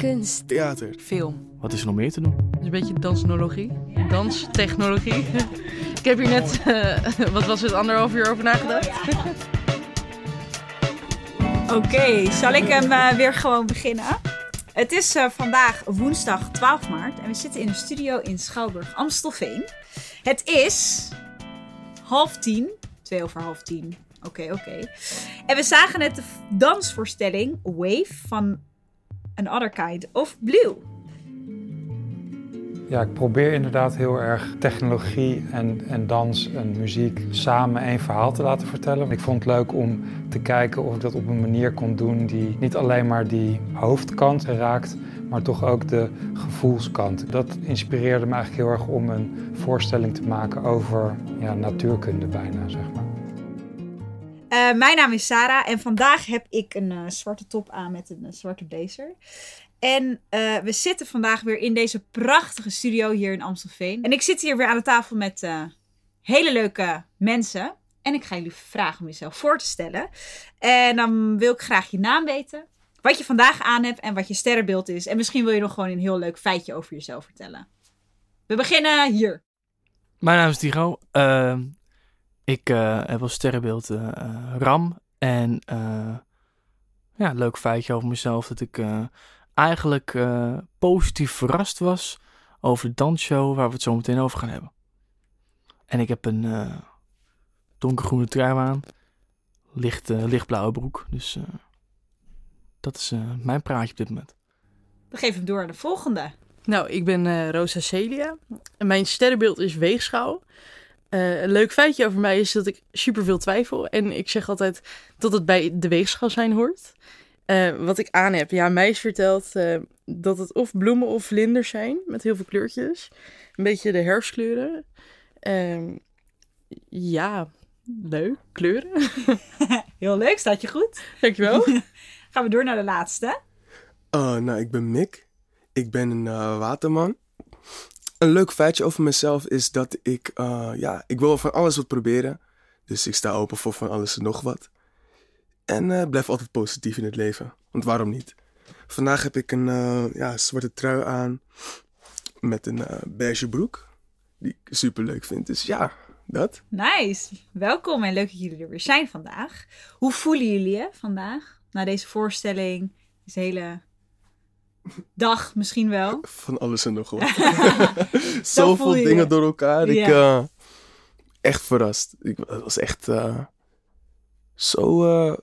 kunst, theater, Film. Wat is er nog meer te doen? Dus een beetje dansnologie. Danstechnologie. Ik heb hier net, eh, wat was het, anderhalf uur over nagedacht. Oké, zal ik hem eh, weer gewoon beginnen? Het is eh, vandaag woensdag 12 maart en we zitten in een studio in Schouwburg, Amstelveen. Het is half tien, twee over half tien. Oké, oké. En we zagen net de dansvoorstelling Wave van Another Kind of Blue. Ja, ik probeer inderdaad heel erg technologie en, en dans en muziek samen één verhaal te laten vertellen. Ik vond het leuk om te kijken of ik dat op een manier kon doen die niet alleen maar die hoofdkant raakt, maar toch ook de gevoelskant. Dat inspireerde me eigenlijk heel erg om een voorstelling te maken over ja, natuurkunde bijna, zeg maar. Eh, mijn naam is Sarah en vandaag heb ik een eh, zwarte top aan met een eh, zwarte blazer. En we zitten vandaag weer in deze prachtige studio hier in Amstelveen. En ik zit hier weer aan de tafel met hele leuke mensen. En ik ga jullie vragen om jezelf voor te stellen. En dan wil ik graag je naam weten. Wat je vandaag aan hebt en wat je sterrenbeeld is. En misschien wil je nog gewoon een heel leuk feitje over jezelf vertellen. We beginnen hier. Mijn naam is Tigo. Ik eh, heb als sterrenbeeld eh, eh, Ram. En eh, ja, leuk feitje over mezelf dat ik eh, eigenlijk eh, positief verrast was over de dansshow waar we het zo meteen over gaan hebben. En ik heb een eh, donkergroene trui aan, licht, lichtblauwe broek. Dus eh, dat is eh, mijn praatje op dit moment. We geven hem door aan de volgende. Nou, ik ben eh, Rosa Celia. En mijn sterrenbeeld is weegschaal. Eh, een leuk feitje over mij is dat ik superveel twijfel. En ik zeg altijd dat het bij de weegschaal zijn hoort. Eh, wat ik aan heb. Ja, mij is verteld eh, dat het of bloemen of vlinders zijn. Met heel veel kleurtjes. Een beetje de herfstkleuren. Ehm, ja, leuk. Kleuren. Heel leuk, staat je goed. Dankjewel. Gaan we door naar de laatste. Uh, nou, ik ben Mick. Ik ben een eh, waterman. Een leuk feitje over mezelf is dat ik, eh, ja, ik wil van alles wat proberen. Dus ik sta open voor van alles en nog wat. En eh, blijf altijd positief in het leven. Want waarom niet? Vandaag heb ik een eh, ja, zwarte trui aan met een beige broek. Die ik super leuk vind. Dus ja, dat. Nice. Welkom en leuk dat jullie er weer zijn vandaag. Hoe voelen jullie je vandaag? Na deze voorstelling, deze hele dag misschien wel. Van alles en nog wat. Zoveel dingen je. door elkaar. Ik eh, echt verrast. Ik het was echt eh, zo. eh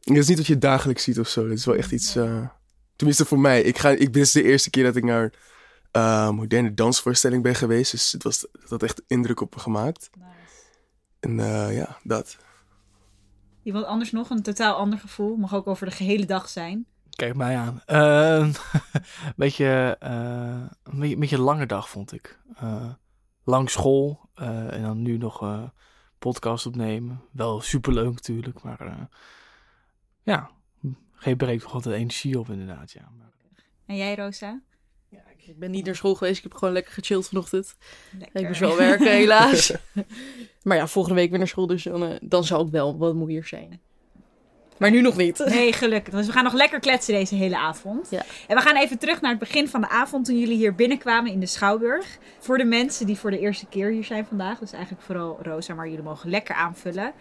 het is niet wat je dagelijks ziet of zo. Het is wel echt iets. tenminste voor mij. Ik ga, ik, dit is de eerste keer dat ik naar een moderne dansvoorstelling ben geweest. Dus het, was, het had echt indruk op me gemaakt. En eh, ja, dat. Iemand anders nog, een totaal ander gevoel. Mag ook over de gehele dag zijn. Kijk mij aan. Ehm, een beetje, eh, een beetje, een beetje een lange dag vond ik. Eh, lang school eh, en dan nu nog eh, podcast opnemen. Wel superleuk natuurlijk, maar eh, ja, geen breekt toch altijd energie op inderdaad. Ja. Maar, En jij, Rosa? Ik ben niet naar school geweest. Ik heb gewoon lekker gechilled vanochtend. Lekker. Ik moest wel werken, helaas. maar ja, volgende week weer naar school, dus dan, dan zal ik wel wat moeier zijn. Maar nu nog niet. Nee, gelukkig. Dus we gaan nog lekker kletsen deze hele avond. Ja. En we gaan even terug naar het begin van de avond toen jullie hier binnenkwamen in de Schouwburg. Voor de mensen die voor de eerste keer hier zijn vandaag. Dus eigenlijk vooral Rosa, maar jullie mogen lekker aanvullen.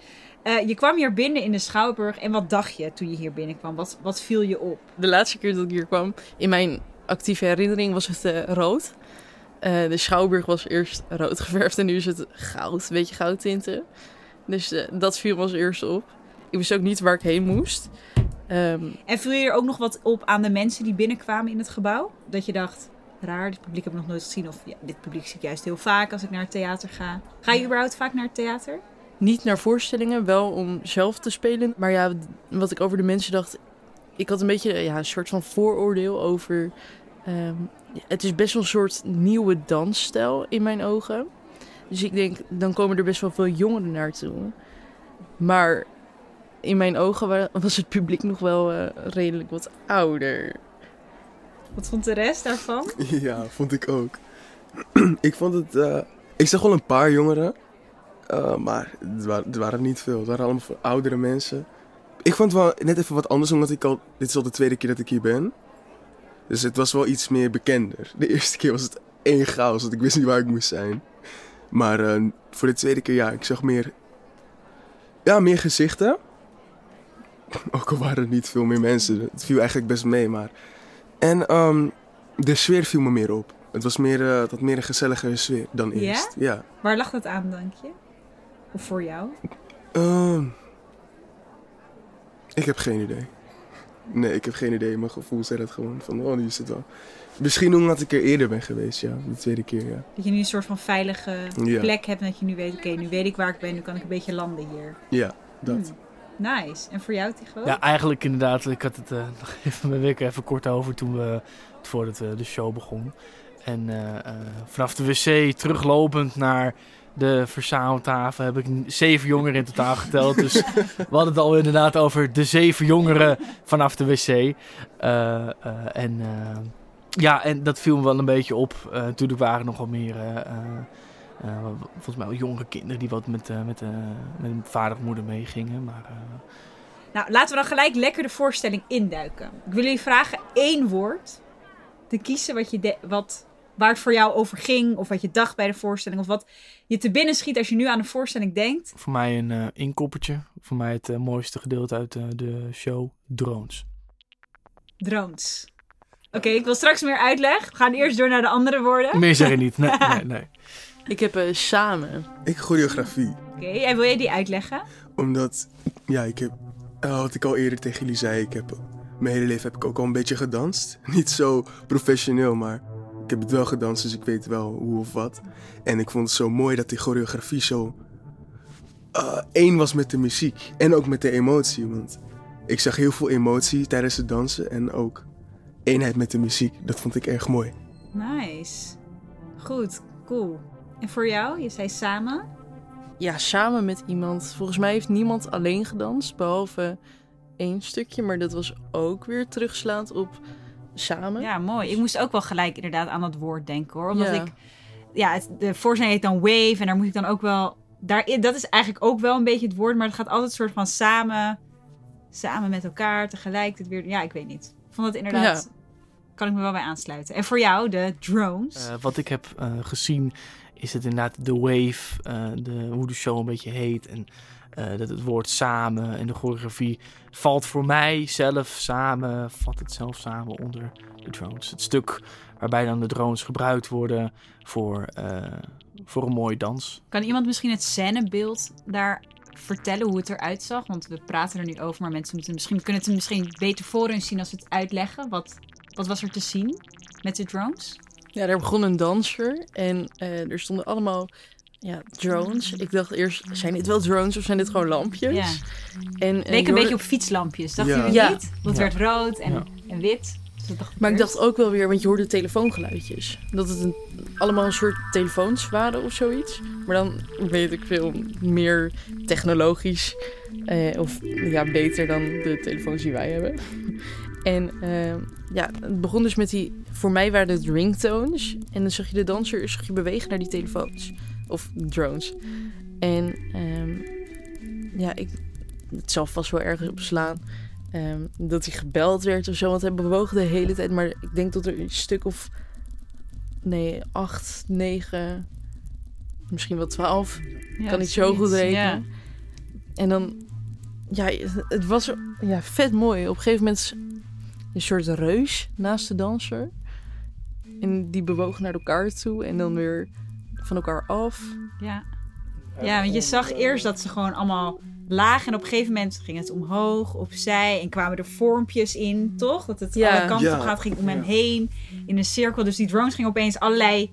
Eh, je kwam hier binnen in de Schouwburg en wat dacht je toen je hier binnenkwam? Wat, wat viel je op? De laatste keer dat ik hier kwam, in mijn actieve herinnering, was het eh, rood. Eh, de Schouwburg was eerst rood geverfd en nu is het goud, een beetje goudtinten. Dus eh, dat viel me als eerste op. Ik wist ook niet waar ik heen moest. Ehm, En viel je er ook nog wat op aan de mensen die binnenkwamen in het gebouw? Dat je dacht, raar, dit publiek heb ik nog nooit gezien. Of ja, dit publiek zie ik juist heel vaak als ik naar het theater ga. Ga je überhaupt vaak naar het theater? niet naar voorstellingen, wel om zelf te spelen. Maar ja, wat ik over de mensen dacht, ik had een beetje ja, een soort van vooroordeel over. ehm, het is best wel een soort nieuwe dansstijl in mijn ogen. Dus ik denk, dan komen er best wel veel jongeren naartoe. Maar in mijn ogen wa- was het publiek nog wel eh, redelijk wat ouder. Wat vond de rest daarvan? Ja, vond ik ook. ik vond het. eh, ik zag wel een paar jongeren. eh, maar het waren, het waren niet veel. Het waren allemaal oudere mensen. Ik vond het wel net even wat anders, omdat ik al. Dit is al de tweede keer dat ik hier ben. Dus het was wel iets meer bekender. De eerste keer was het één chaos, want ik wist niet waar ik moest zijn. Maar voor de tweede keer, ja, ik zag meer... Ja, meer gezichten. Ook al waren er niet veel meer mensen. Het viel eigenlijk best mee, maar... En ehm, de sfeer viel me meer op. Het was meer, eh, het had meer een gezelligere sfeer dan eerst. Ja? Waar lag dat aan, denk je? Of voor jou? Ehm, ik heb geen idee. Nee, ik heb geen idee. Mijn gevoel zei dat gewoon van, oh, nu is het wel. Misschien omdat ik er eerder ben geweest, ja. De tweede keer, ja. Dat je nu een soort van veilige Ja. plek hebt. En dat je nu weet, oké, nu weet ik waar ik ben. Nu kan ik een beetje landen hier. Ja, dat. Hmm. Nice. En voor jou, Tigo? Ja, eigenlijk inderdaad. Ik had het eh, nog even met Wikke even kort over toen we, voordat we de show begon. En eh, eh, vanaf de wc teruglopend naar de verzameltafel heb ik zeven jongeren in totaal geteld. Dus we hadden het al inderdaad over de zeven jongeren vanaf de wc. Eh, eh, en eh, ja, en dat viel me wel een beetje op. Eh natuurlijk waren er nog wel meer... eh, volgens mij wel jongere kinderen die wat met, eh, met, eh, met hun vader of moeder meegingen. Maar Nou, laten we dan gelijk lekker de voorstelling induiken. Ik wil jullie vragen één woord te kiezen wat je de- wat, waar het voor jou over ging. Of wat je dacht bij de voorstelling. Of wat je te binnen schiet als je nu aan de voorstelling denkt. Voor mij een inkoppertje. Voor mij het mooiste gedeelte uit de show, drones. Drones. Oké, ik wil straks meer uitleg. We gaan eerst door naar de andere woorden. Meer zeg ik niet. Nee, nee, nee. Ik heb eh, samen. Ik choreografie. en wil jij die uitleggen? Omdat, ja, ik heb, eh, wat ik al eerder tegen jullie zei, ik heb, mijn hele leven heb ik ook al een beetje gedanst. Niet zo professioneel, maar ik heb het wel gedanst, dus ik weet wel hoe of wat. En ik vond het zo mooi dat die choreografie zo eh, één was met de muziek en ook met de emotie. Want ik zag heel veel emotie tijdens het dansen en ook eenheid met de muziek. Dat vond ik erg mooi. Nice. Goed, cool. En voor jou? Je zei samen. Ja, samen met iemand. Volgens mij heeft niemand alleen gedanst, behalve één stukje. Maar dat was ook weer terugslaand op samen. Ja, mooi. Ik moest ook wel gelijk inderdaad aan dat woord denken hoor. Omdat Ja. ik, ja, het, de voorstelling heet dan Wave. En daar moet ik dan ook wel, daarin, dat is eigenlijk ook wel een beetje het woord. Maar het gaat altijd soort van samen, samen met elkaar, tegelijk het weer. Ja, ik weet niet. Ik vond dat inderdaad, kan ik me wel bij aansluiten. En voor jou, de drones. Eh, wat ik heb eh, gezien is het inderdaad de wave, eh, de, hoe de show een beetje heet. En eh, dat het woord samen en de choreografie valt voor mij zelf samen, vat het zelf samen onder de drones. Het stuk waarbij dan de drones gebruikt worden voor, eh, voor een mooie dans. Kan iemand misschien het scènebeeld daar vertellen hoe het eruit zag? Want we praten er nu over, maar mensen moeten misschien, kunnen het misschien beter voor hun zien als we het uitleggen. Wat, wat was er te zien met de drones? Ja, daar begon een danser en eh, er stonden allemaal ja, drones. Ik dacht eerst, zijn dit wel drones of zijn dit gewoon lampjes? Ja. En, Leek eh, een Jordan- beetje op fietslampjes, jullie Ja. niet? Want het Ja. werd rood en, Ja. en wit. Dus dacht Maar ik dacht ook wel weer, want je hoorde telefoongeluidjes. Dat het een, allemaal een soort telefoons waren of zoiets. Maar dan weet ik veel meer technologisch. eh, of ja, beter dan de telefoons die wij hebben. En eh, ja, het begon dus met die... Voor mij waren het ringtones. En dan zag je de danser zag je bewegen naar die telefoons. Of drones. En ehm, ja, ik, het zal vast wel ergens op slaan. Ehm, dat hij gebeld werd of zo. Want hij bewoog de hele tijd. Maar ik denk dat er een stuk of... Nee, acht, negen... Misschien wel twaalf. Ja, kan niet zo goed rekenen. ja. En dan... Ja, het was ja, vet mooi. Op een gegeven moment een soort reus naast de danser. En die bewogen naar elkaar toe. En dan weer van elkaar af. Ja. ja, want je zag eerst dat ze gewoon allemaal laag. En op een gegeven moment ging het omhoog, opzij. En kwamen er vormpjes in, toch? Dat het Ja. alle kanten Ja. op gaat, ging om hen Ja. heen. In een cirkel. Dus die drones gingen opeens allerlei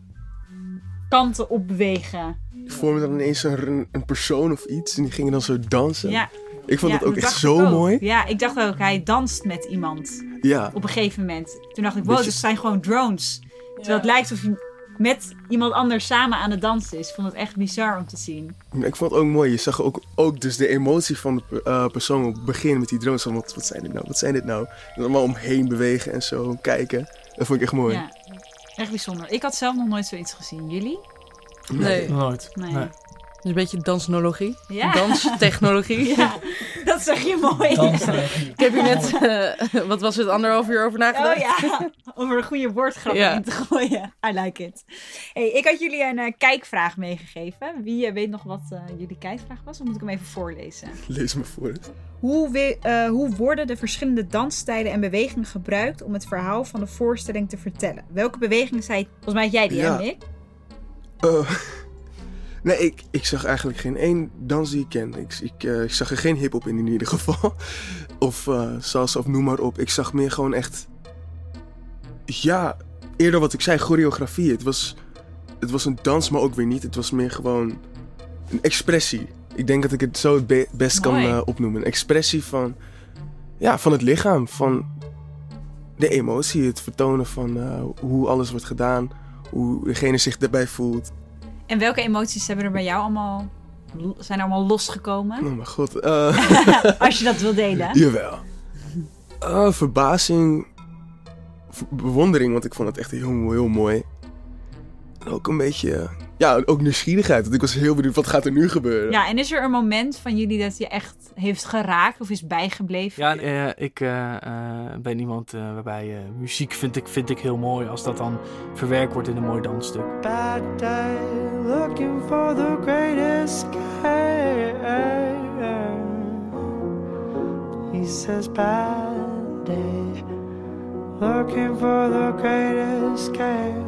kanten op bewegen. Die vormden dan ineens een, een persoon of iets en die gingen dan zo dansen. Ja, Ik vond ja, het ook dat echt dacht zo ook. mooi. Ja, ik dacht ook, hij danst met iemand Ja. op een gegeven moment. Toen dacht ik, wow, Beetje- dus het zijn gewoon drones. Terwijl het lijkt alsof hij met iemand anders samen aan het dansen is. Ik vond het echt bizar om te zien. Ik vond het ook mooi. Je zag ook, ook dus de emotie van de eh, persoon op het begin met die drones. Van, wat, wat zijn dit nou? Wat zijn dit nou? En allemaal omheen bewegen en zo kijken. Dat vond ik echt mooi. Ja, echt bijzonder. Ik had zelf nog nooit zoiets gezien. Jullie? Nee. Nooit. Nee. Nee. Een beetje dansnologie. Ja. Danstechnologie. Ja, dat zeg je mooi. Ik heb hier net, eh, wat was het, anderhalf uur over nagedacht. Oh ja, om er een goede woordgrap Ja. in te gooien. I like it. Hey, ik had jullie een eh, kijkvraag meegegeven. Wie eh, weet nog wat eh, jullie kijkvraag was? Of moet ik hem even voorlezen? Lees me voor. Hoe, we- eh, hoe worden de verschillende dansstijlen en bewegingen gebruikt om het verhaal van de voorstelling te vertellen? Welke bewegingen zei... Volgens mij had jij die, Ja. hè? Nee, ik, ik zag eigenlijk geen één dans die ik ken. Ik, ik, eh, ik zag er geen hip-hop in in ieder geval. Of eh salsa of noem maar op. Ik zag meer gewoon echt. Ja, eerder wat ik zei, choreografie. Het was, het was een dans, maar ook weer niet. Het was meer gewoon een expressie. Ik denk dat ik het zo het be- best kan eh, opnoemen. Een expressie van, ja, van het lichaam, van de emotie, het vertonen van hoe alles wordt gedaan, hoe degene zich daarbij voelt. En welke emoties hebben er bij jou allemaal... zijn er allemaal losgekomen? Oh mijn god. eh, Als je dat wil delen. jawel. Eh, verbazing. bewondering, want ik vond het echt heel, heel mooi. En ook een beetje... Ja, ook nieuwsgierigheid. Want ik was heel benieuwd, wat gaat er nu gebeuren? Ja, en is er een moment van jullie dat je echt heeft geraakt of is bijgebleven? Ja, eh, ik ben iemand eh, waarbij eh, muziek vind ik, vind ik heel mooi als dat dan verwerkt wordt in een mooi dansstuk. Looking for the greatest escape. He says, Bad day, looking for the greatest escape.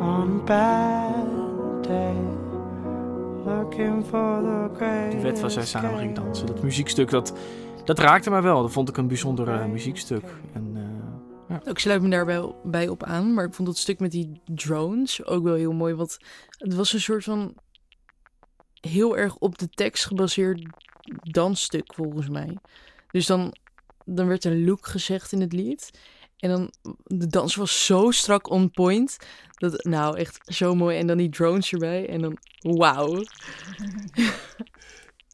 On bad day, looking for the greatest Die wet waar zij samen ging dansen. Dat muziekstuk, dat, dat raakte mij wel. Dat vond ik een bijzonder eh, muziekstuk. En, Ik sluit me daar wel bij op aan, maar ik vond dat stuk met die drones ook wel heel mooi. Want het was een soort van heel erg op de tekst gebaseerd dansstuk volgens mij. Dus dan, dan werd er look gezegd in het lied. En dan, de dans was zo strak on point. Dat, nou, echt zo mooi. En dan die drones erbij. En dan, wauw.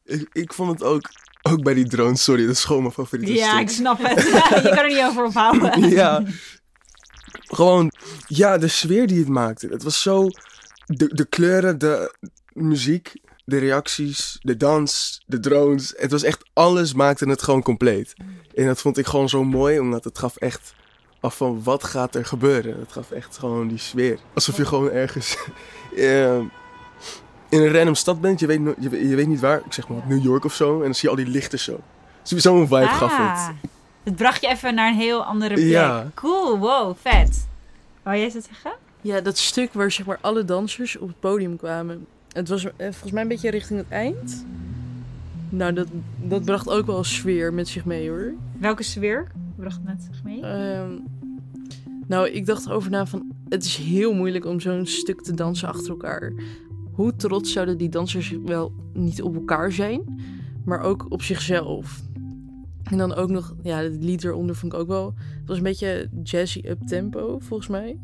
Ik, ik vond het ook... Ook bij die drone, sorry, dat is gewoon mijn favoriete Ja, stuk. ik snap het. je kan er niet over ophouden. ja. Gewoon, ja, de sfeer die het maakte. Het was zo... De, de kleuren, de muziek, de reacties, de dans, de drones. Het was echt, alles maakte het gewoon compleet. En dat vond ik gewoon zo mooi, omdat het gaf echt af van wat gaat er gebeuren. Het gaf echt gewoon die sfeer. Alsof je gewoon ergens eh, in een random stad bent. Je weet, no- je, weet- je weet niet waar, ik zeg maar New York of zo. En dan zie je al die lichten zo. Zo'n vibe gaf Ah, het. het bracht je even naar een heel andere plek. Ja. Cool, wow, vet. Wou jij dat zeggen? Ja, dat stuk waar zeg maar alle dansers op het podium kwamen. Het was eh, volgens mij een beetje richting het eind. Nou, dat, dat bracht ook wel sfeer met zich mee hoor. Welke sfeer bracht het met zich mee? Ehm, nou, ik dacht over na van... Het is heel moeilijk om zo'n stuk te dansen achter elkaar. Hoe trots zouden die dansers wel niet op elkaar zijn, maar ook op zichzelf. En dan ook nog, ja, het lied eronder vond ik ook wel... Het was een beetje jazzy up-tempo, volgens mij.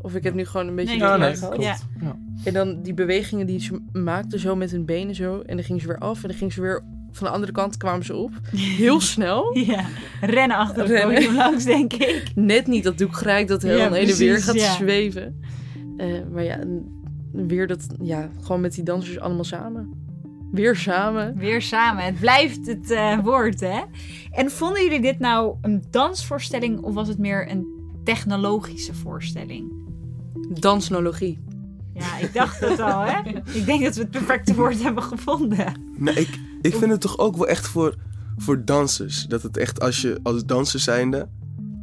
Of ik heb nu gewoon een beetje... Nee, ja, nee, gehaald. Ja. Ja. En dan die bewegingen die ze maakten zo met hun benen zo. En dan gingen ze weer af en dan gingen ze weer... Van de andere kant kwamen ze op. Heel snel. Ja, rennen achter het Rennen. podium langs, denk ik. Net niet dat doek geraakt dat hij Ja, dan heen en weer gaat ja. zweven. Eh, maar ja, weer dat... Ja, gewoon met die dansers allemaal samen. Weer samen. Weer samen. Het blijft het eh, woord, hè? En vonden jullie dit nou een dansvoorstelling of was het meer een technologische voorstelling? Dansnologie. Ja, ik dacht het al, hè? Ik denk dat we het perfecte woord hebben gevonden. Nee, ik, ik vind het toch ook wel echt voor, voor dansers. Dat het echt, als je als danser zijnde...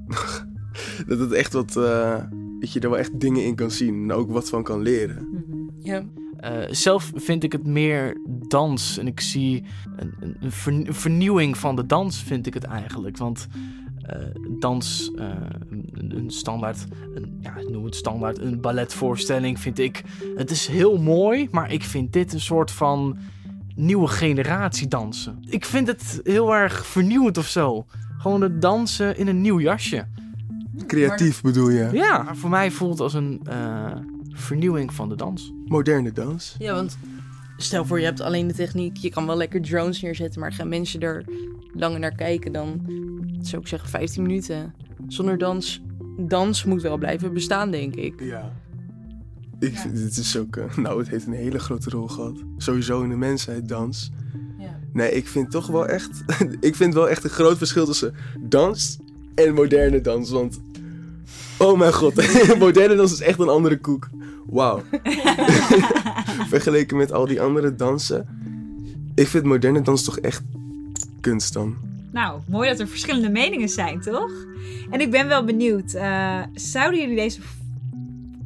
dat het echt wat... eh, dat je er wel echt dingen in kan zien. En ook wat van kan leren. Ja. Eh, zelf vind ik het meer dans. En ik zie een, een, een ver- een vernieuwing van de dans, vind ik het eigenlijk. Want eh, dans, eh, een, een standaard, een, ja, noem het standaard, een balletvoorstelling vind ik... Het is heel mooi, maar ik vind dit een soort van nieuwe generatie dansen. Ik vind het heel erg vernieuwend of zo. Gewoon het dansen in een nieuw jasje. Creatief bedoel je? Ja, voor mij voelt het als een eh, vernieuwing van de dans. Moderne dans. Ja, want stel voor je hebt alleen de techniek. Je kan wel lekker drones neerzetten, maar gaan mensen er langer naar kijken dan, zou ik zeggen, 15 minuten. Zonder dans, dans moet wel blijven bestaan, denk ik. Ja. Ik Ja. vind, dit is ook, eh, nou, het heeft een hele grote rol gehad. Sowieso in de mensheid, dans. Ja. Nee, ik vind toch wel echt, ik vind wel echt een groot verschil tussen dans en moderne dans. Want, oh mijn god, moderne dans is echt een andere koek. Wauw. Vergeleken met al die andere dansen. Ik vind moderne dans toch echt kunst dan. Nou, mooi dat er verschillende meningen zijn, toch? En ik ben wel benieuwd. eh, zouden jullie deze v-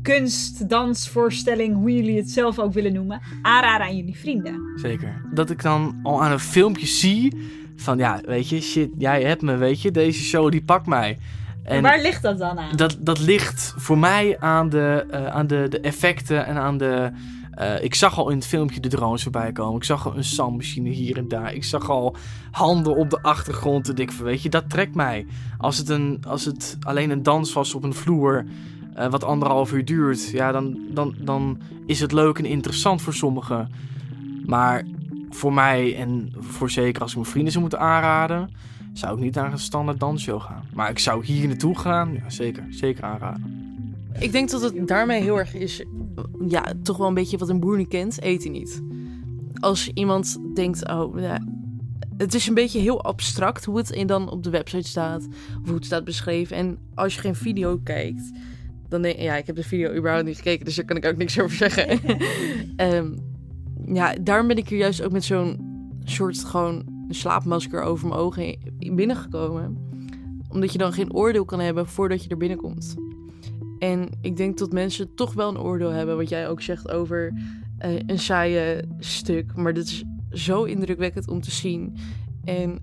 kunst, dansvoorstelling, hoe jullie het zelf ook willen noemen, aanraden aan jullie vrienden? Zeker. Dat ik dan al aan een filmpje zie van ja, weet je, shit, jij hebt me, weet je, deze show die pakt mij. En waar ligt dat dan aan? dat, dat ligt voor mij aan de, eh, aan de, de effecten en aan de. eh, ik zag al in het filmpje de drones voorbij komen. Ik zag al een zandmachine hier en daar. Ik zag al handen op de achtergrond. En ik van, weet je, dat trekt mij. Als het, een, als het alleen een dans was op een vloer. eh, wat anderhalf uur duurt. Ja, dan, dan, dan is het leuk en interessant voor sommigen. Maar voor mij en voor zeker als ik mijn vrienden zou moeten aanraden zou ik niet naar een standaard dansshow gaan. Maar ik zou hier naartoe gaan, ja, zeker, zeker aanraden. Ik denk dat het daarmee heel erg is, ja, toch wel een beetje wat een boer niet kent, eet hij niet. Als iemand denkt, oh, ja, het is een beetje heel abstract hoe het dan op de website staat, hoe het staat beschreven. En als je geen video kijkt, dan denk ja, ik heb de video überhaupt niet gekeken, dus daar kan ik ook niks over zeggen. Ehm, ja, daarom ben ik hier juist ook met zo'n soort gewoon slaapmasker over mijn ogen binnengekomen. Omdat je dan geen oordeel kan hebben voordat je er binnenkomt. En ik denk dat mensen toch wel een oordeel hebben, wat jij ook zegt over eh, een saaie stuk. Maar dit is zo indrukwekkend om te zien. En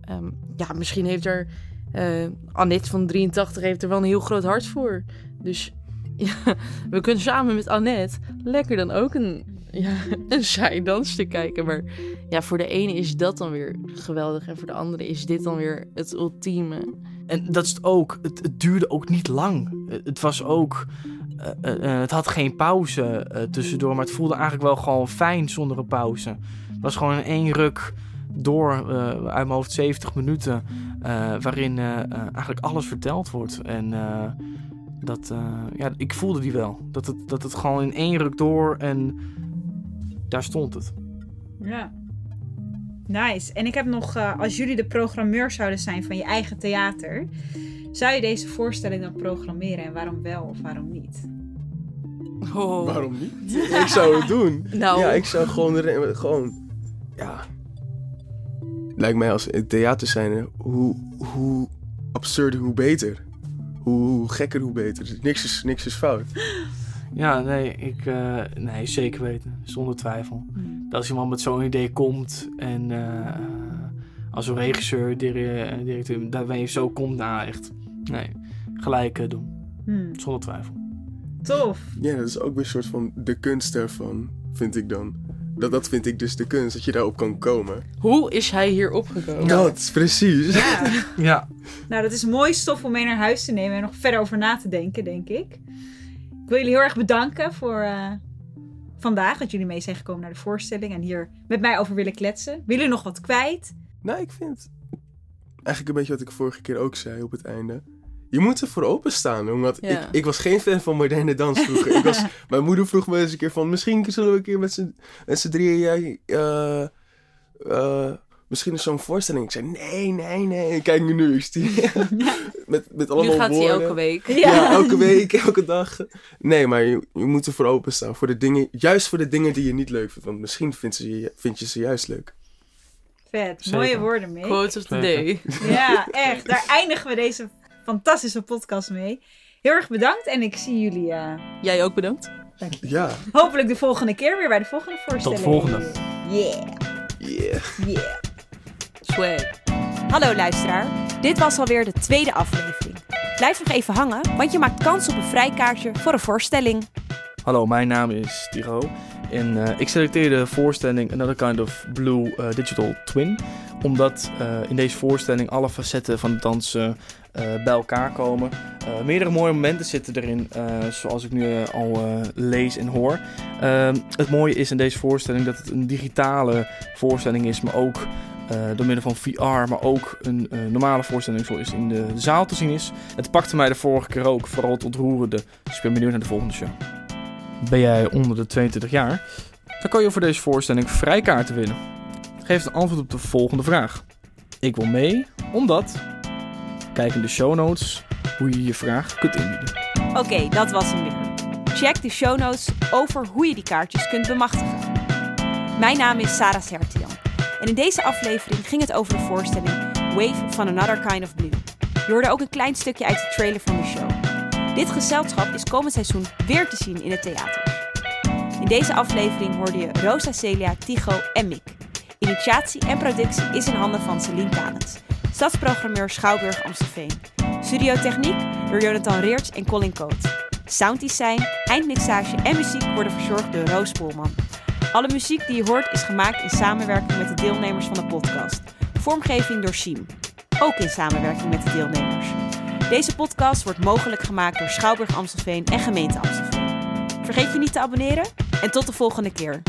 ehm, ja, misschien heeft er eh Annette van 83 heeft er wel een heel groot hart voor. Dus ja, we kunnen samen met Annette lekker dan ook een, ja, een saai dansstuk kijken. Maar ja, voor de ene is dat dan weer geweldig. En voor de andere is dit dan weer het ultieme. En dat is het ook, het, het duurde ook niet lang. Het, was ook, eh, eh, eh, het had geen pauze tussendoor, maar het voelde eigenlijk wel gewoon fijn zonder een pauze. Het was gewoon in één ruk door, uit mijn hoofd 70 minuten, waarin eigenlijk alles verteld wordt. En dat, ja, ik voelde die wel. Dat het, dat het gewoon in één ruk door en daar stond het. Ja. Nice. En ik heb nog, eh, als jullie de programmeur zouden zijn van je eigen theater, zou je deze voorstelling dan programmeren en waarom wel of waarom niet? Oh. Waarom niet? Ik zou het doen. Nou. Ja, ik zou gewoon, gewoon, ja. Lijkt mij als het theater zijn, hoe, hoe absurder, hoe beter. Hoe, hoe gekker, hoe beter. Niks is, niks is fout. Ja, nee, ik, eh, nee, zeker weten, zonder twijfel. Dat als iemand met zo'n idee komt en eh, als een regisseur, dire- directeur, daar ben je zo komt, nou echt, nee, gelijk eh, doen, Hmm. zonder twijfel. Tof. Ja, dat is ook weer een soort van de kunst daarvan, vind ik dan. Dat, dat vind ik dus de kunst, dat je daarop kan komen. Hoe is hij hier opgekomen? Dat is precies. Ja. Ja, nou, dat is mooi stof om mee naar huis te nemen en nog verder over na te denken, denk ik. Ik wil jullie heel erg bedanken voor eh, vandaag, dat jullie mee zijn gekomen naar de voorstelling en hier met mij over willen kletsen. Willen jullie nog wat kwijt? Nou, ik vind eigenlijk een beetje wat ik vorige keer ook zei op het einde. Je moet ervoor openstaan, omdat Ja. ik, ik was geen fan van moderne dans vroeger. ik was, mijn moeder vroeg me eens een keer van, misschien zullen we een keer met z'n, met z'n drieën, ja, eh, eh, misschien is zo'n voorstelling. Ik zei, nee, nee, nee. Kijk me nu, ik stier. met, met allemaal Nu gaat hij woorden. elke week. Ja. elke week, elke dag. Nee, maar je, je moet ervoor openstaan. Voor de dingen, juist voor de dingen die je niet leuk vindt. Want misschien vind, ze, je- vind je ze juist leuk. Vet, Zeker. mooie woorden mee. Quote of the day. Ja, echt. Daar eindigen we deze fantastische podcast mee. Heel erg bedankt en ik zie jullie eh, Jij ook bedankt. Ja, hopelijk de volgende keer weer bij de volgende voorstelling. Tot volgende. Yeah, yeah. yeah. Hallo luisteraar, dit was alweer de tweede aflevering. Blijf nog even hangen, want je maakt kans op een vrijkaartje voor een voorstelling. Hallo, mijn naam is Tiro en eh, ik selecteerde de voorstelling Another Kind of Blue eh, Digital Twin. Omdat eh, in deze voorstelling alle facetten van het dansen bij elkaar komen. Meerdere mooie momenten zitten erin, zoals ik nu al lees en hoor. Ehm, het mooie is in deze voorstelling dat het een digitale voorstelling is, maar ook door middel van VR, maar ook een eh, normale voorstelling zoals in de, zaal te zien is. Het pakte mij de vorige keer ook, vooral het ontroerende. Dus ik ben benieuwd naar de volgende show. Ben jij onder de 22 jaar? Dan kan je voor deze voorstelling vrijkaarten winnen. Geef het antwoord op de volgende vraag. Ik wil mee, omdat... Kijk in de show notes hoe je je vraag kunt indienen. Oké, dat was hem weer. Check de show notes over hoe je die kaartjes kunt bemachtigen. Mijn naam is Sarah Sertian. En in deze aflevering ging het over de voorstelling Wave van Another Kind of Blue. Je hoorde ook een klein stukje uit de trailer van de show. Dit gezelschap is komend seizoen weer te zien in het theater. In deze aflevering hoorde je Rosa, Celia, Tigo en Mick. Initiatie en productie is in handen van Celine Tanens, stadsprogrammeur Schouwburg Amstelveen. Studiotechniek door Jonathan Reerts en Colin Coat. Sounddesign, eindmixage en muziek worden verzorgd door Roos Poelman. Alle muziek die je hoort is gemaakt in samenwerking met de deelnemers van de podcast. Vormgeving door Siem. Ook in samenwerking met de deelnemers. Deze podcast wordt mogelijk gemaakt door Schouwburg Amstelveen en Gemeente Amstelveen. Vergeet je niet te abonneren en tot de volgende keer.